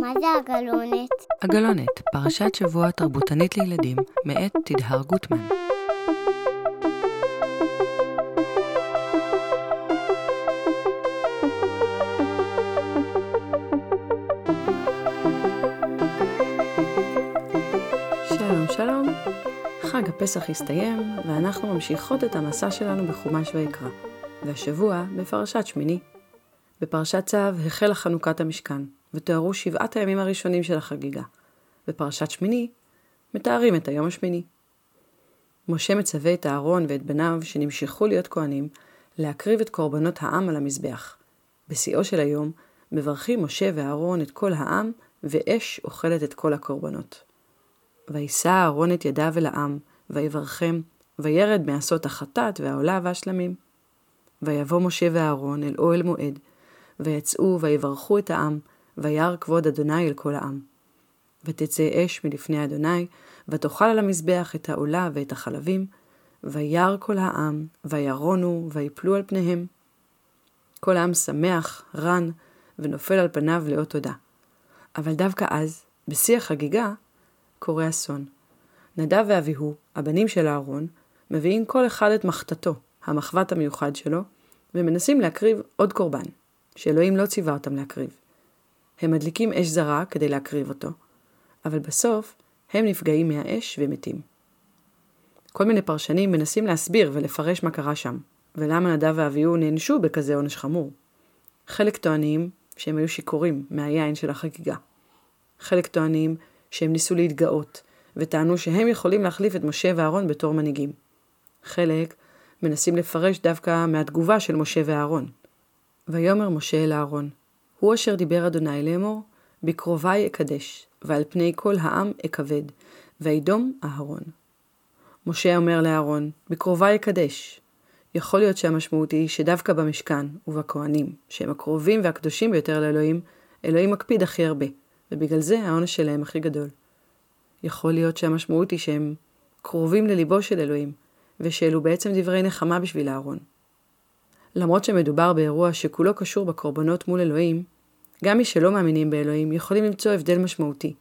מה זה הגלונת? הגלונת, פרשת שבוע תרבותנית לילדים, מאת תדהר גוטמן. שלום שלום, חג הפסח הסתיים, ואנחנו ממשיכות את המסע שלנו בחומש ויקרא, והשבוע בפרשת שמיני. בפרשת צו החלה חנוכת המשכן, ותוארו שבעת הימים הראשונים של החגיגה. בפרשת שמיני מתארים את היום השמיני. משה מצווה את אהרון ואת בניו שנמשכו להיות כהנים, להקריב את קורבנות העם על המזבח. בשיאו של היום מברכים משה ואהרון את כל העם, ואש אוכלת את כל הקורבנות. וישא אהרון את ידיו אל העם, ויברכם, וירד מעשות החטאת והעולה והשלמים. ויבוא משה ואהרון אל אוהל מועד, ויצאו ויברכו את העם, וירא כבוד אדוני אל כל העם. ותצא אש מלפני אדוני, ותאכל על המזבח את העולה ואת החלבים, וירא כל העם, וירונו, ויפלו על פניהם. כל העם שמח, רן, ונופל על פניו לאות תודה. אבל דווקא אז, בשיא החגיגה, קורה אסון. נדב ואביהו, הבנים של אהרון, מביאים כל אחד את מחתתו, המחבת המיוחד שלו, ומנסים להקריב עוד קורבן, שאלוהים לא ציווה אותם להקריב. הם מדליקים אש זרה כדי להקריב אותו, אבל בסוף הם נפגעים מהאש ומתים. כל מיני פרשנים מנסים להסביר ולפרש מה קרה שם, ולמה נדב ואביהו נענשו בכזה עונש חמור. חלק טוענים שהם היו שיכורים מהיין של החגיגה. חלק טוענים שהם ניסו להתגאות, וטענו שהם יכולים להחליף את משה ואהרון בתור מנהיגים. חלק מנסים לפרש דווקא מהתגובה של משה ואהרון. ויאמר משה אל אהרון, הוא אשר דיבר אדוני לאמור, בקרובי אקדש, ועל פני כל העם אכבד, וידום אהרון. משה אומר לאהרון, בקרובי אקדש. יכול להיות שהמשמעות היא שדווקא במשכן ובכהנים, שהם הקרובים והקדושים ביותר לאלוהים, אלוהים מקפיד הכי הרבה, ובגלל זה העונש שלהם הכי גדול. יכול להיות שהמשמעות היא שהם קרובים לליבו של אלוהים, ושאלו בעצם דברי נחמה בשביל אהרון. למרות שמדובר באירוע שכולו קשור בקורבנות מול אלוהים, גם מי שלא מאמינים באלוהים יכולים למצוא הבדל משמעותי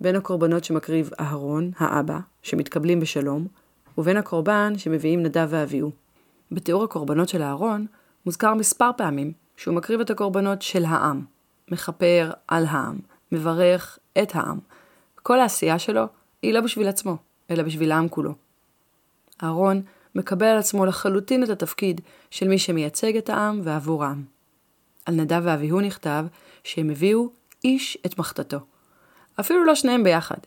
בין הקורבנות שמקריב אהרון, האבא, שמתקבלים בשלום, ובין הקורבן שמביאים נדב ואביהו. בתיאור הקורבנות של אהרון מוזכר מספר פעמים שהוא מקריב את הקורבנות של העם, מכפר על העם, מברך את העם. כל העשייה שלו היא לא בשביל עצמו, אלא בשביל העם כולו. אהרון מקבל על עצמו לחלוטין את התפקיד של מי שמייצג את העם ועבור העם. על נדב ואביהו נכתב שהם הביאו איש את מחתתו. אפילו לא שניהם ביחד,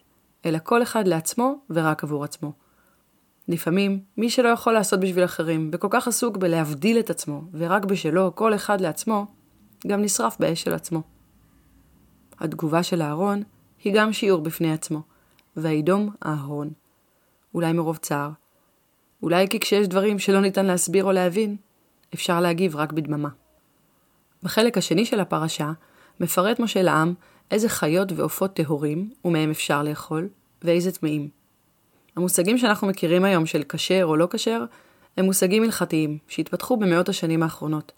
אלא כל אחד לעצמו ורק עבור עצמו. לפעמים, מי שלא יכול לעשות בשביל אחרים, וכל כך עסוק בלהבדיל את עצמו, ורק בשלו, כל אחד לעצמו, גם נשרף באש של עצמו. התגובה של אהרון היא גם שיעור בפני עצמו, וידום אהרון. אולי מרוב צער, אולי כי כשיש דברים שלא ניתן להסביר או להבין, אפשר להגיב רק בדממה. בחלק השני של הפרשה, מפרט משה לעם איזה חיות ועופות טהורים ומהם אפשר לאכול, ואיזה טמאים. המושגים שאנחנו מכירים היום של כשר או לא כשר, הם מושגים הלכתיים שהתפתחו במאות השנים האחרונות,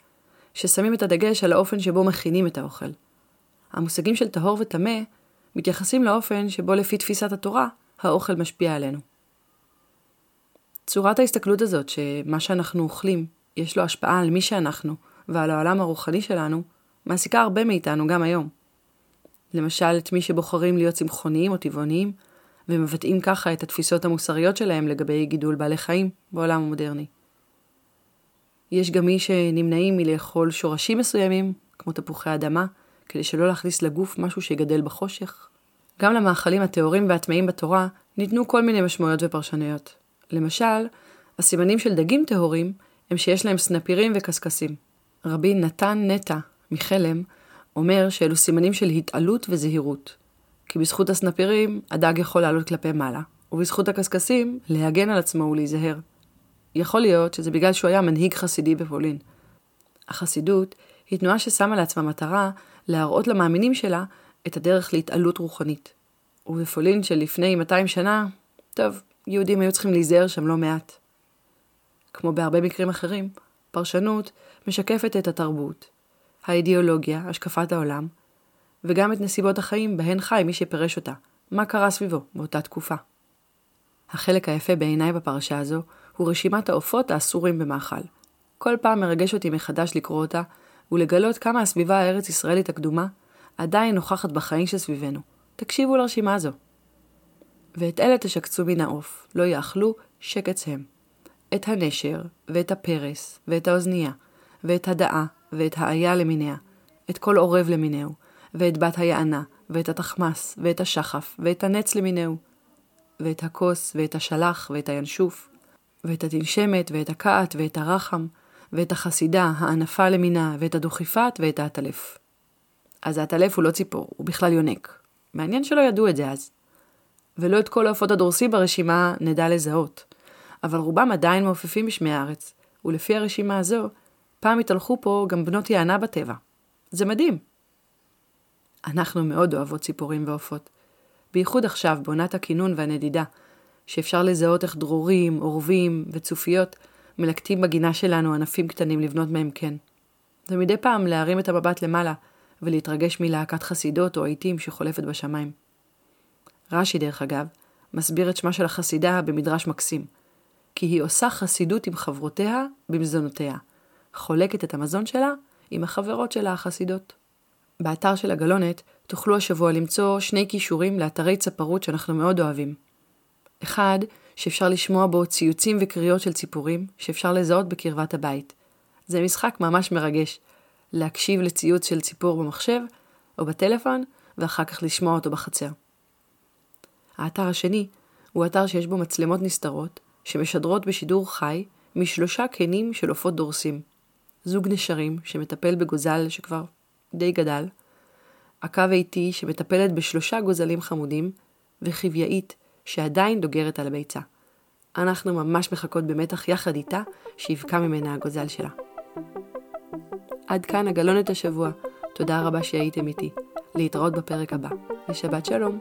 ששמים את הדגש על האופן שבו מכינים את האוכל. המושגים של טהור וטמא מתייחסים לאופן שבו לפי תפיסת התורה, האוכל משפיע עלינו. צורת ההסתכלות הזאת, שמה שאנחנו אוכלים, יש לו השפעה על מי שאנחנו ועל העולם הרוחני שלנו, מעסיקה הרבה מאיתנו גם היום. למשל, את מי שבוחרים להיות צמחוניים או טבעוניים, ומבטאים ככה את התפיסות המוסריות שלהם לגבי גידול בעלי חיים בעולם המודרני. יש גם מי שנמנעים מלאכול שורשים מסוימים, כמו תפוחי אדמה, כדי שלא להכניס לגוף משהו שיגדל בחושך. גם למאכלים הטהורים והטמאים בתורה ניתנו כל מיני משמעויות ופרשנויות. למשל, הסימנים של דגים טהורים הם שיש להם סנפירים וקשקשים. רבי נתן נטע מחלם אומר שאלו סימנים של התעלות וזהירות. כי בזכות הסנפירים הדג יכול לעלות כלפי מעלה, ובזכות הקשקשים להגן על עצמו ולהיזהר. יכול להיות שזה בגלל שהוא היה מנהיג חסידי בפולין. החסידות היא תנועה ששמה לעצמה מטרה להראות למאמינים שלה את הדרך להתעלות רוחנית. ובפולין של לפני 200 שנה, טוב, יהודים היו צריכים להיזהר שם לא מעט. כמו בהרבה מקרים אחרים, פרשנות משקפת את התרבות, האידיאולוגיה, השקפת העולם, וגם את נסיבות החיים בהן חי מי שפירש אותה, מה קרה סביבו באותה תקופה. החלק היפה בעיניי בפרשה הזו הוא רשימת העופות האסורים במאכל. כל פעם מרגש אותי מחדש לקרוא אותה ולגלות כמה הסביבה הארץ ישראלית הקדומה עדיין נוכחת בחיים שסביבנו. תקשיבו לרשימה הזו. ואת אלה תשקצו מן העוף, לא יאכלו שקץ הם. את הנשר, ואת הפרס, ואת האוזנייה, ואת הדאה, ואת האיה למיניה, את כל עורב למינהו, ואת בת היענה, ואת התחמס, ואת השחף, ואת הנץ למינהו, ואת הכוס, ואת השלח, ואת הינשוף, ואת התנשמת, ואת הקעת, ואת הרחם, ואת החסידה, הענפה למינה, ואת הדוכיפת, ואת העטלף. אז העטלף הוא לא ציפור, הוא בכלל יונק. מעניין שלא ידעו את זה אז. ולא את כל העופות הדורסי ברשימה נדע לזהות. אבל רובם עדיין מעופפים בשמי הארץ, ולפי הרשימה הזו, פעם התהלכו פה גם בנות יענה בטבע. זה מדהים. אנחנו מאוד אוהבות ציפורים ועופות. בייחוד עכשיו, בעונת הכינון והנדידה, שאפשר לזהות איך דרורים, עורבים וצופיות מלקטים בגינה שלנו ענפים קטנים לבנות מהם קן. ומדי פעם להרים את המבט למעלה ולהתרגש מלהקת חסידות או עיתים שחולפת בשמיים. רש"י, דרך אגב, מסביר את שמה של החסידה במדרש מקסים, כי היא עושה חסידות עם חברותיה במזונותיה, חולקת את המזון שלה עם החברות שלה החסידות. באתר של הגלונת תוכלו השבוע למצוא שני כישורים לאתרי צפרות שאנחנו מאוד אוהבים. אחד, שאפשר לשמוע בו ציוצים וקריאות של ציפורים, שאפשר לזהות בקרבת הבית. זה משחק ממש מרגש, להקשיב לציוץ של ציפור במחשב או בטלפון, ואחר כך לשמוע אותו בחצר. האתר השני הוא אתר שיש בו מצלמות נסתרות, שמשדרות בשידור חי משלושה קנים של עופות דורסים. זוג נשרים שמטפל בגוזל שכבר די גדל, עקב איטי שמטפלת בשלושה גוזלים חמודים, וחביאית שעדיין דוגרת על הביצה. אנחנו ממש מחכות במתח יחד איתה שיבקע ממנה הגוזל שלה. עד כאן הגלונת השבוע. תודה רבה שהייתם איתי. להתראות בפרק הבא. ושבת שלום.